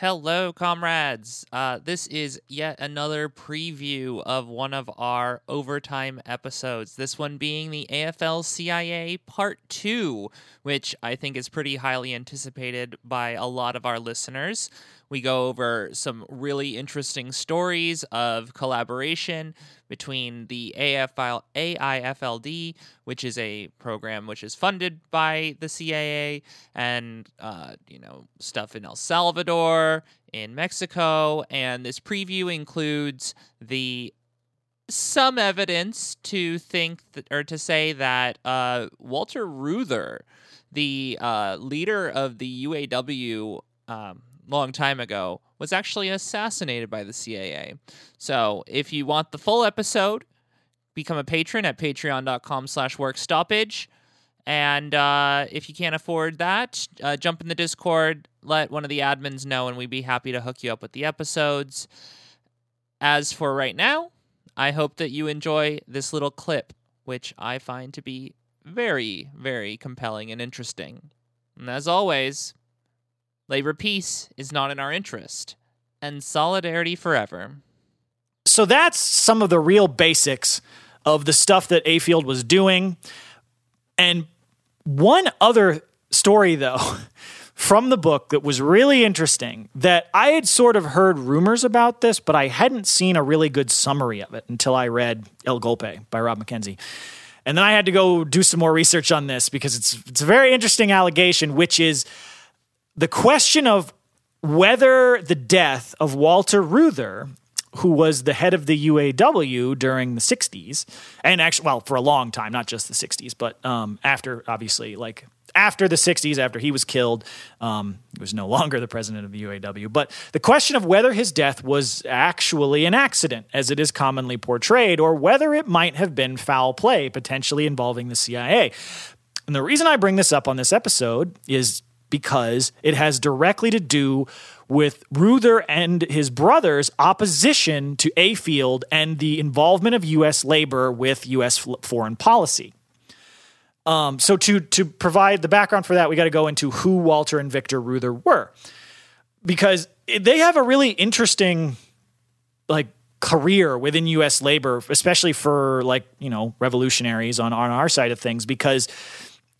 Hello, comrades. Uh, this is yet another preview of one of our overtime episodes. This one being the AFL CIA Part 2, which I think is pretty highly anticipated by a lot of our listeners. We go over some really interesting stories of collaboration between the AFL, AIFLD, which is a program which is funded by the CIA, and uh, you know stuff in El Salvador, in Mexico, and this preview includes the some evidence to think that, or to say that uh, Walter Reuther, the uh, leader of the UAW um, long time ago was actually assassinated by the CIA. So if you want the full episode, become a patron at patreon.com slash workstoppage. And uh, if you can't afford that, uh, jump in the Discord, let one of the admins know, and we'd be happy to hook you up with the episodes. As for right now, I hope that you enjoy this little clip, which I find to be very, very compelling and interesting. And as always, Labor peace is not in our interest, and solidarity forever. So that's some of the real basics of the stuff that A Field was doing. And one other story, though, from the book that was really interesting that I had sort of heard rumors about this, but I hadn't seen a really good summary of it until I read El Golpe by Rob McKenzie. And then I had to go do some more research on this because it's it's a very interesting allegation, which is the question of whether the death of Walter Reuther, who was the head of the UAW during the 60s, and actually, well, for a long time, not just the 60s, but um, after, obviously, like after the 60s, after he was killed, um, he was no longer the president of the UAW. But the question of whether his death was actually an accident, as it is commonly portrayed, or whether it might have been foul play, potentially involving the CIA. And the reason I bring this up on this episode is because it has directly to do with Reuther and his brothers' opposition to A Field and the involvement of U.S. labor with U.S. foreign policy. Um, so to to provide the background for that, we got to go into who Walter and Victor Reuther were, because they have a really interesting, like career within U.S. labor, especially for like you know revolutionaries on on our side of things, because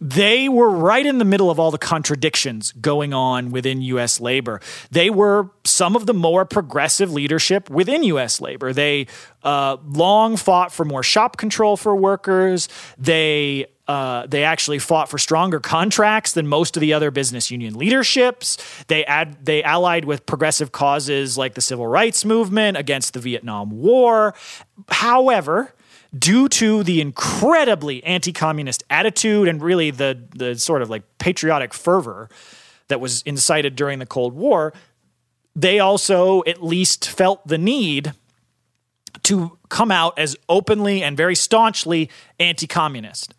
they were right in the middle of all the contradictions going on within U.S. labor. They were some of the more progressive leadership within U.S. labor. They uh, long fought for more shop control for workers. They uh, they actually fought for stronger contracts than most of the other business union leaderships. They ad, they allied with progressive causes like the civil rights movement against the Vietnam War. However, due to the incredibly anti-communist attitude and really the the sort of like patriotic fervor that was incited during the Cold War, they also at least felt the need to come out as openly and very staunchly anti-communist.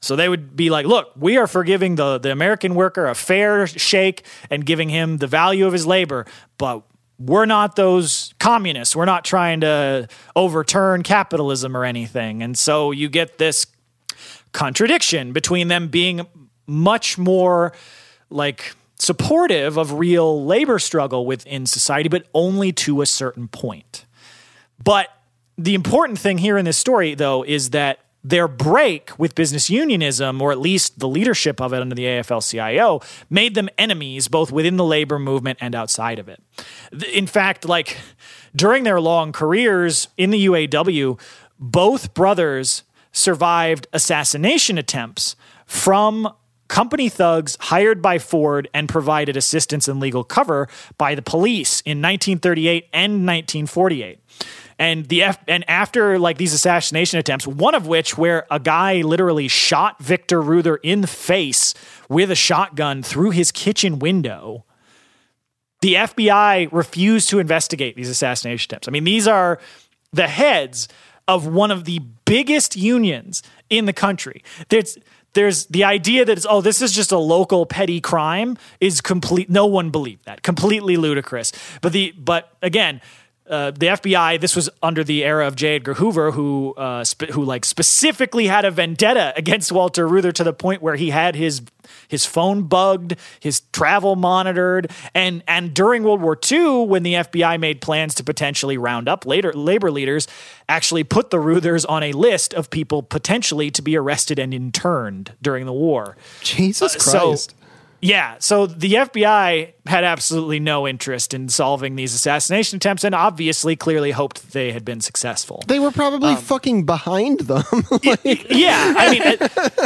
So they would be like, look, we are forgiving the, the American worker a fair shake and giving him the value of his labor, but we're not those communists. We're not trying to overturn capitalism or anything. And so you get this contradiction between them being much more like supportive of real labor struggle within society, but only to a certain point. But the important thing here in this story, though, is that their break with business unionism, or at least the leadership of it under the AFL CIO, made them enemies both within the labor movement and outside of it. In fact, like during their long careers in the UAW, both brothers survived assassination attempts from company thugs hired by Ford and provided assistance and legal cover by the police in 1938 and 1948 and the F- and after like these assassination attempts, one of which where a guy literally shot Victor Reuther in the face with a shotgun through his kitchen window. The FBI refused to investigate these assassination attempts. I mean, these are the heads of one of the biggest unions in the country. There's there's the idea that it's oh this is just a local petty crime is complete no one believed that completely ludicrous but the but again uh, the FBI. This was under the era of J. Edgar Hoover, who uh, sp- who like specifically had a vendetta against Walter Reuther to the point where he had his his phone bugged, his travel monitored, and and during World War II, when the FBI made plans to potentially round up later labor leaders, actually put the Reuthers on a list of people potentially to be arrested and interned during the war. Jesus Uh, so- Christ. Yeah, so the FBI had absolutely no interest in solving these assassination attempts, and obviously, clearly hoped they had been successful. they were Um, probably fucking behind them. Like, yeah, I mean,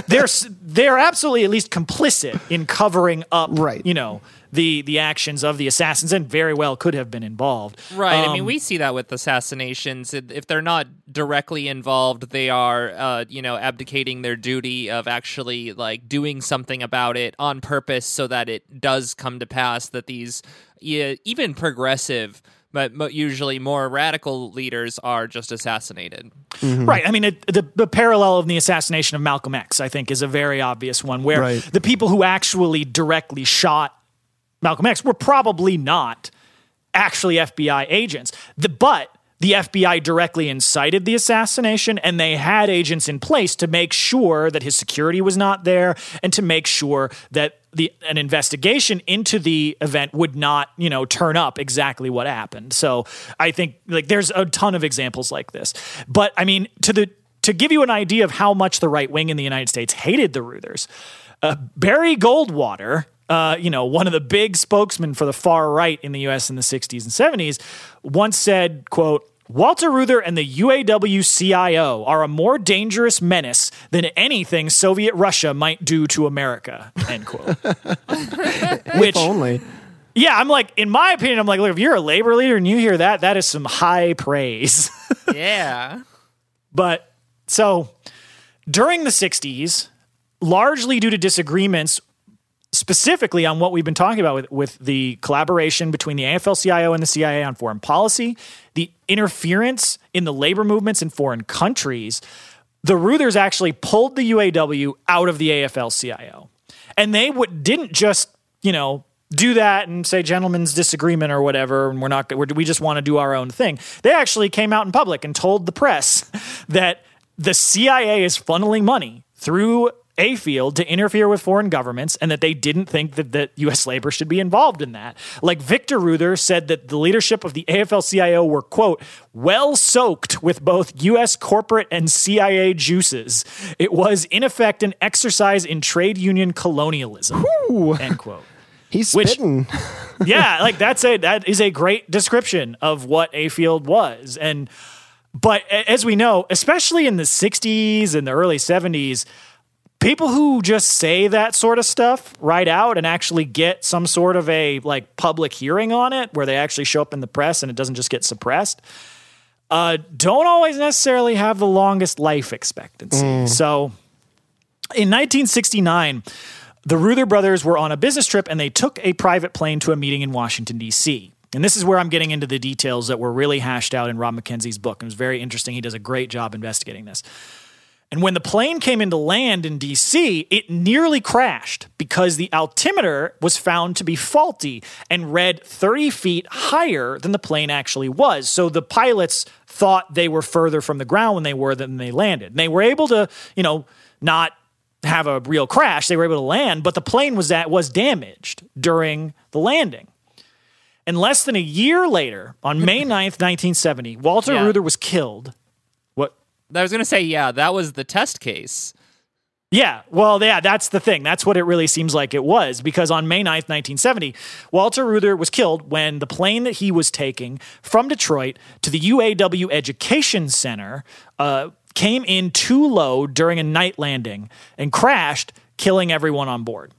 they're they're absolutely at least complicit in covering up, Right. You know, the the actions of the assassins, and very well could have been involved. Right. I mean, Um, we see that with assassinations. If if they're not directly involved, they are, uh, you know, abdicating their duty of actually like doing something about it on purpose, so that it does come to pass that these, even progressive, but usually more radical leaders are just assassinated. Right. I mean, it, the, the parallel of the assassination of Malcolm X, I think, is a very obvious one where Right. the people who actually directly shot Malcolm X were probably not actually FBI agents. The, but the FBI directly incited the assassination and they had agents in place to make sure that his security was not there and to make sure that the an investigation into the event would not, you know, turn up exactly what happened. So I think like there's a ton of examples like this. But I mean, to the to give you an idea of how much the right wing in the United States hated the Reuthers, uh, Barry Goldwater, uh, you know, one of the big spokesmen for the far right in the U.S. in the 60s and 70s, once said, "quote." Walter Reuther and the UAW CIO are a more dangerous menace than anything Soviet Russia might do to America. End quote. Which, if only. yeah, I'm like, in my opinion, I'm like, look, if you're a labor leader and you hear that, that is some high praise. yeah. But so during the 60s, largely due to disagreements specifically on what we've been talking about with, with the collaboration between the AFL CIO and the CIA on foreign policy, the interference in the labor movements in foreign countries, the Reuthers actually pulled the UAW out of the AFL CIO. And they would, didn't just, you know, do that and say gentlemen's disagreement or whatever and we're not we're, we just want to do our own thing they actually came out in public and told the press that the cia is funneling money through a field to interfere with foreign governments and that they didn't think that, that U.S. labor should be involved in that. Like Victor Reuther said that the leadership of the AFL-CIO were, quote, well soaked with both U.S. corporate and CIA juices. It was, in effect, an exercise in trade union colonialism, end quote He's Which- spitting. yeah, like that's a that is a great description of what a field was. And but as we know, especially in the 60s and the early 70s, people who just say that sort of stuff right out and actually get some sort of a like public hearing on it where they actually show up in the press and it doesn't just get suppressed uh, don't always necessarily have the longest life expectancy. So in 1969, the Reuther brothers were on a business trip and they took a private plane to a meeting in Washington, D.C. And this is where I'm getting into the details that were really hashed out in Rob McKenzie's book. It was very interesting. He does a great job investigating this. And when the plane came into land in DC, it nearly crashed because the altimeter was found to be faulty and read 30 feet higher than the plane actually was. So the pilots thought they were further from the ground when they were than they landed. And they were able to, you know, not have a real crash. They were able to land, but the plane was that was damaged during the landing. And less than a year later, on May 9th, 1970, Walter Yeah. Reuther was killed. I was gonna say, yeah, that was the test case. Yeah, well, yeah, that's the thing. That's what it really seems like it was because on May 9th, 1970, Walter Reuther was killed when the plane that he was taking from Detroit to the UAW Education Center uh, came in too low during a night landing and crashed, killing everyone on board.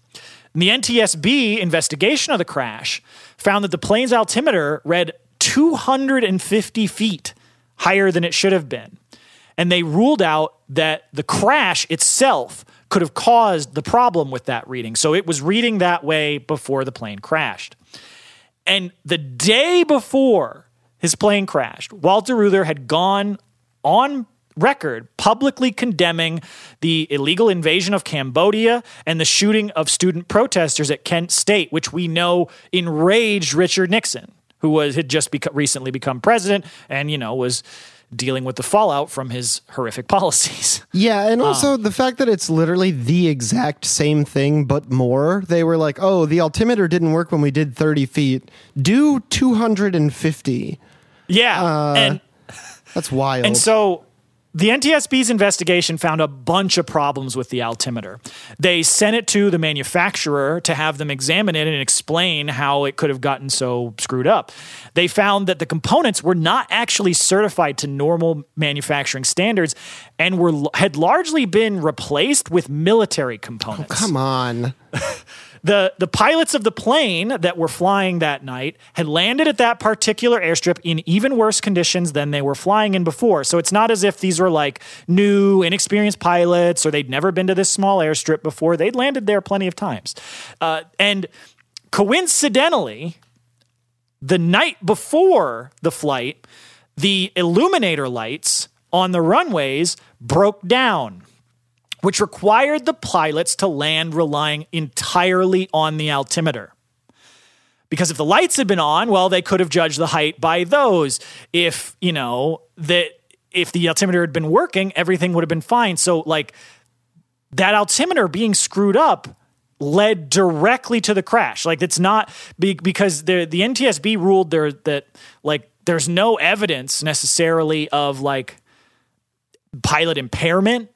And the NTSB investigation of the crash found that the plane's altimeter read 250 feet higher than it should have been and they ruled out that the crash itself could have caused the problem with that reading. So it was reading that way before the plane crashed. And the day before his plane crashed, Walter Reuther had gone on record publicly condemning the illegal invasion of Cambodia and the shooting of student protesters at Kent State, which we know enraged Richard Nixon. who was had just recently become president and you know was dealing with the fallout from his horrific policies. Yeah, and ah. also the fact that it's literally the exact same thing but more. They were like, "Oh, the altimeter didn't work when we did 30 feet. Do 250." Yeah, uh, and That's wild. And so the NTSB's investigation found a bunch of problems with the altimeter. They sent it to the manufacturer to have them examine it and explain how it could have gotten so screwed up. They found that the components were not actually certified to normal manufacturing standards and were had largely been replaced with military components oh, Come on. the the pilots of the plane that were flying that night had landed at that particular airstrip in even worse conditions than they were flying in before. So it's not as if these were like new, inexperienced pilots or they'd never been to this small airstrip before. They'd landed there plenty of times, uh, and coincidentally, the night before the flight, the illuminator lights on the runways broke down which required the pilots to land relying entirely on the altimeter. Because if the lights had been on, well, they could have judged the height by those. If, you know, that if the altimeter had been working, everything would have been fine. So like that altimeter being screwed up led directly to the crash. Like it's not be, because the the NTSB ruled there that like there's no evidence necessarily of like pilot impairment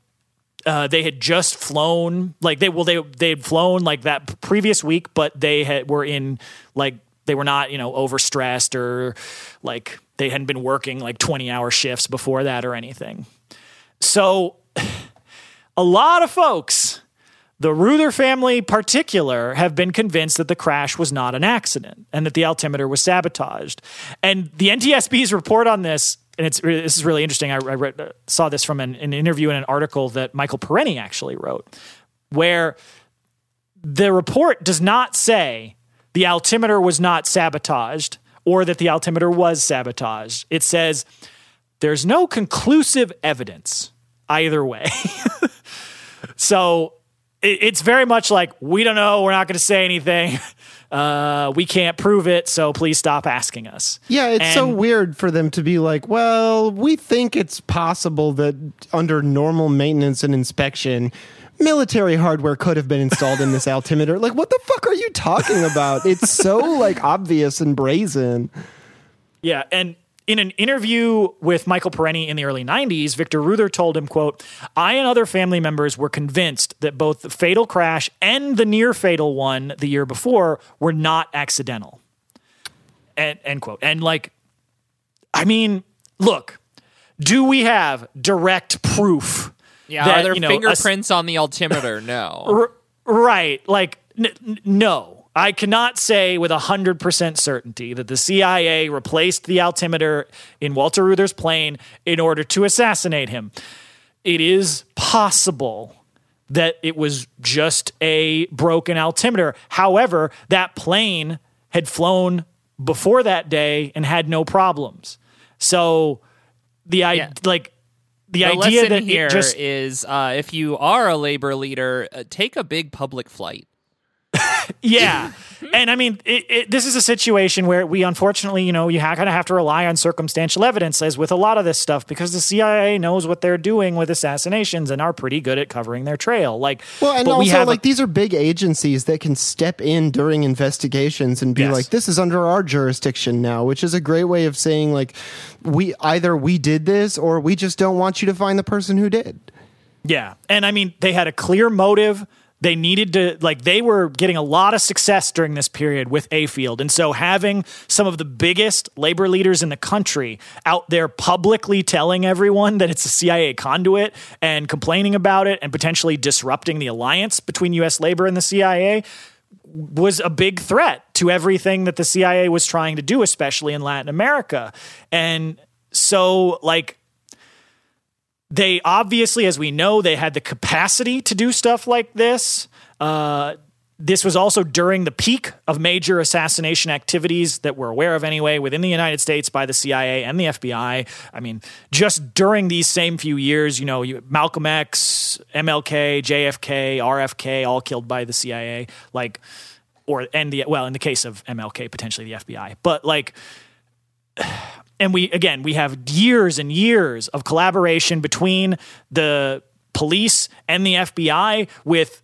uh, they had just flown like they well they they had flown like that previous week but they had were in like they were not you know overstressed or like they hadn't been working like 20 hour shifts before that or anything. So a lot of folks the Reuther family particular have been convinced that the crash was not an accident and that the altimeter was sabotaged. And the NTSB's report on this and it's this is really interesting. I, I read, uh, saw this from an, an interview in an article that Michael Parenti actually wrote, where the report does not say the altimeter was not sabotaged or that the altimeter was sabotaged. It says there's no conclusive evidence either way. so it, it's very much like we don't know. We're not going to say anything. Uh, we can't prove it, so please stop asking us. Yeah, it's so weird for them to be like, well, we think it's possible that under normal maintenance and inspection, military hardware could have been installed in this altimeter. Like, what the fuck are you talking about? It's so like obvious and brazen. Yeah, and in an interview with Michael Parenti in the early 90s, Victor Reuther told him, quote, I and other family members were convinced that both the fatal crash and the near fatal one the year before were not accidental. And end quote. And like, I mean, look, do we have direct proof? Yeah, that, are there you know, a- fingerprints on the altimeter? No. R- right. Like, n- n- no. I cannot say with 100% certainty that the CIA replaced the altimeter in Walter Reuther's plane in order to assassinate him. It is possible that it was just a broken altimeter. However, that plane had flown before that day and had no problems. So the I Yeah. like the, The idea that here just is, uh, if you are a labor leader, uh, take a big public flight. Yeah. and I mean, it, it, this is a situation where we unfortunately, you know, you ha- kind of have to rely on circumstantial evidence, as with a lot of this stuff, because the CIA knows what they're doing with assassinations and are pretty good at covering their trail. Like, Well, and but we also have a- like these are big agencies that can step in during investigations and be Yes. like, "This is under our jurisdiction now," which is a great way of saying like, we either we did this or we just don't want you to find the person who did. Yeah. And I mean, they had a clear motive. They needed to, like, they were getting a lot of success during this period with A Field. And so having some of the biggest labor leaders in the country out there publicly telling everyone that it's a CIA conduit and complaining about it and potentially disrupting the alliance between US labor and the CIA was a big threat to everything that the CIA was trying to do, especially in Latin America. And so, like, they obviously, as we know, they had the capacity to do stuff like this. Uh, this was also during the peak of major assassination activities that we're aware of anyway within the United States by the CIA and the FBI. I mean, just during these same few years, you know, you, Malcolm X, MLK, JFK, RFK, all killed by the CIA. Like, or and the well in the case of MLK potentially the FBI. But like and we again we have years and years of collaboration between the police and the FBI with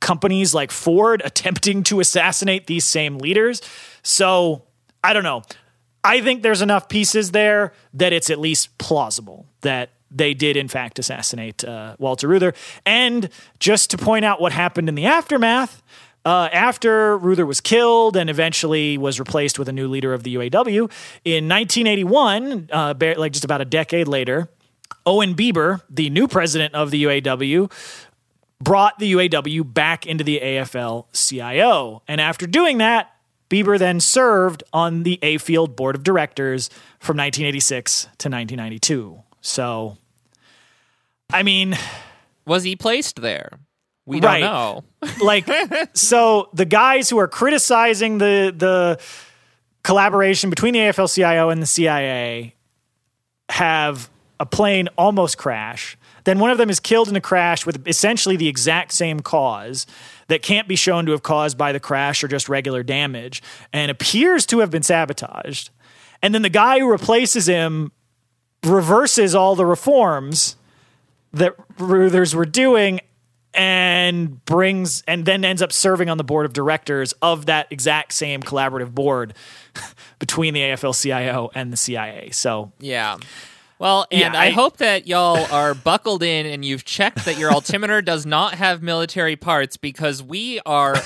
companies like Ford attempting to assassinate these same leaders. So, I don't know. I think there's enough pieces there that it's at least plausible that they did in fact assassinate uh, Walter Reuther. And just to point out what happened in the aftermath, uh, after Reuther was killed and eventually was replaced with a new leader of the UAW in 1981, uh, like just about a decade later, Owen Bieber, the new president of the UAW, brought the UAW back into the AFL CIO. And after doing that, Bieber then served on the A Field Board of Directors from 1986 to 1992. So, I mean, was he placed there? We don't know. like, so the guys who are criticizing the the collaboration between the AFL-CIO and the CIA have a plane almost crash. Then one of them is killed in a crash with essentially the exact same cause that can't be shown to have caused by the crash or just regular damage and appears to have been sabotaged. And then the guy who replaces him reverses all the reforms that Reuther's were doing and brings and then ends up serving on the board of directors of that exact same collaborative board between the AFL-CIO and the CIA. So yeah. Well, and yeah, I, I, hope that y'all are buckled in and you've checked that your altimeter does not have military parts because we are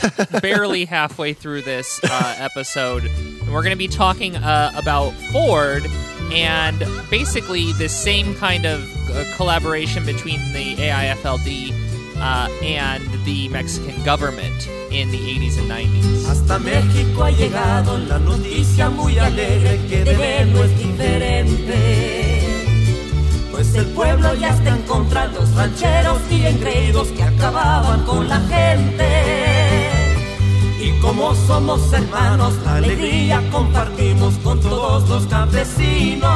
barely halfway through this uh, episode. And we're going to be talking uh, about Ford and basically the same kind of uh, collaboration between the AIFLD uh, and the Mexican government in the 80s and 90s. Hasta México ha llegado la noticia muy alegre que de no es diferente. Pues el pueblo ya está en contra de los rancheros y engreídos que acababan con la gente. Y como somos hermanos, la alegría compartimos con todos los campesinos.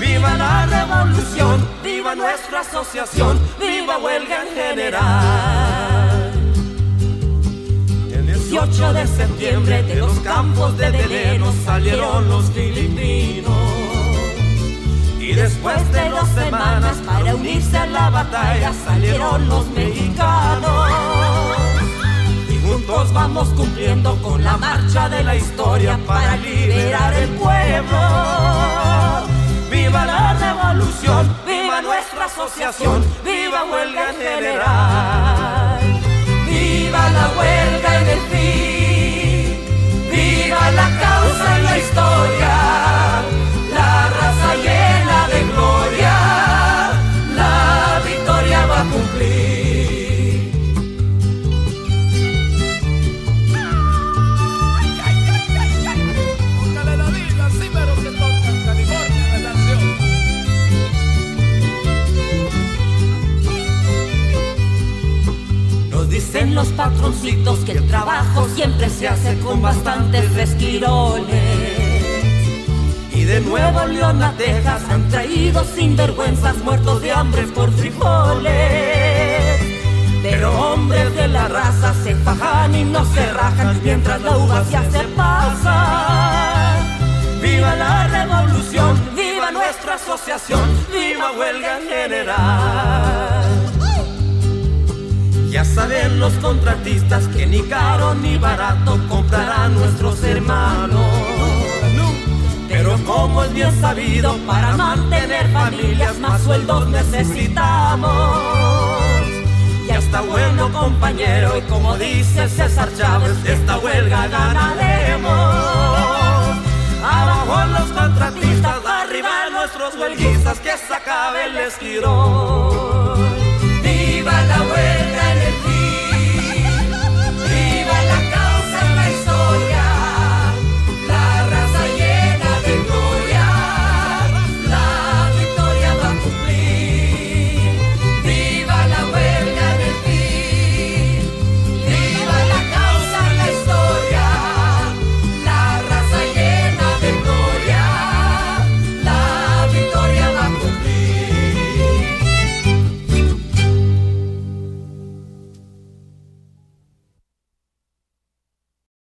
¡Viva la revolución! ¡Viva nuestra asociación! ¡Viva huelga en general! El 18 de septiembre de los campos de Deleno salieron los filipinos. Y después de dos semanas para unirse a la batalla salieron los mexicanos. Y juntos vamos cumpliendo con la marcha de la historia para liberar el pueblo. ¡Viva la revolución! ¡Viva nuestra asociación! ¡Viva huelga en general! ¡Viva la huelga en el fin! ¡Viva la causa en la historia! Se hace con bastantes resquirones. Y de nuevo León Texas han traído sinvergüenzas muertos de hambre por frijoles. Pero hombres de la raza se fajan y no se rajan mientras la uva se pasa. ¡Viva la revolución! ¡Viva nuestra asociación! ¡Viva huelga general! Saben los contratistas que ni caro ni barato comprarán nuestros hermanos. Pero como es bien sabido, para mantener familias más sueldos necesitamos. Ya está bueno compañero y como dice César Chávez, esta huelga ganaremos. Abajo los contratistas, arriba nuestros huelguistas, que se el esquirón.